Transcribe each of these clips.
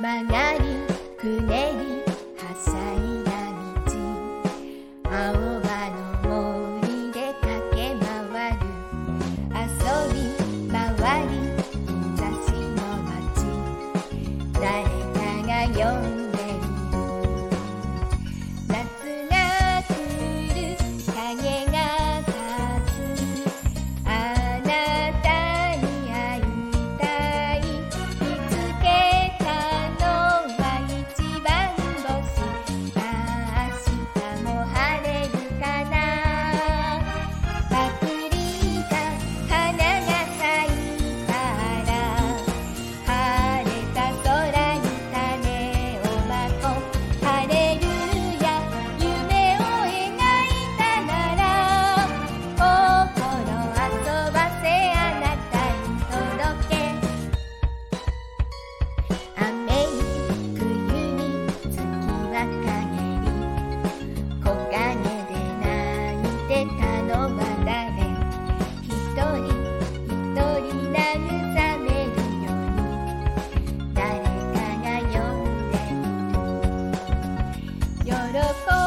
曲がりくねりはしゃいだ道青葉の森で駆け回る。遊び回り日差しの街。誰かが呼んだ out of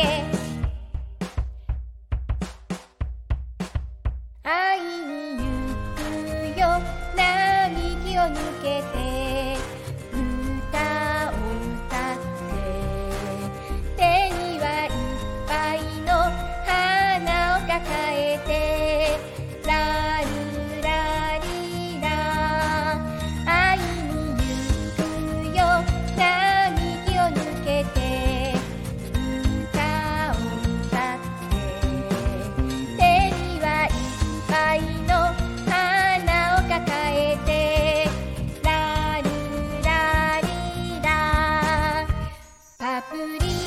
け」「愛に行くよ。並木を抜けて」Goodie.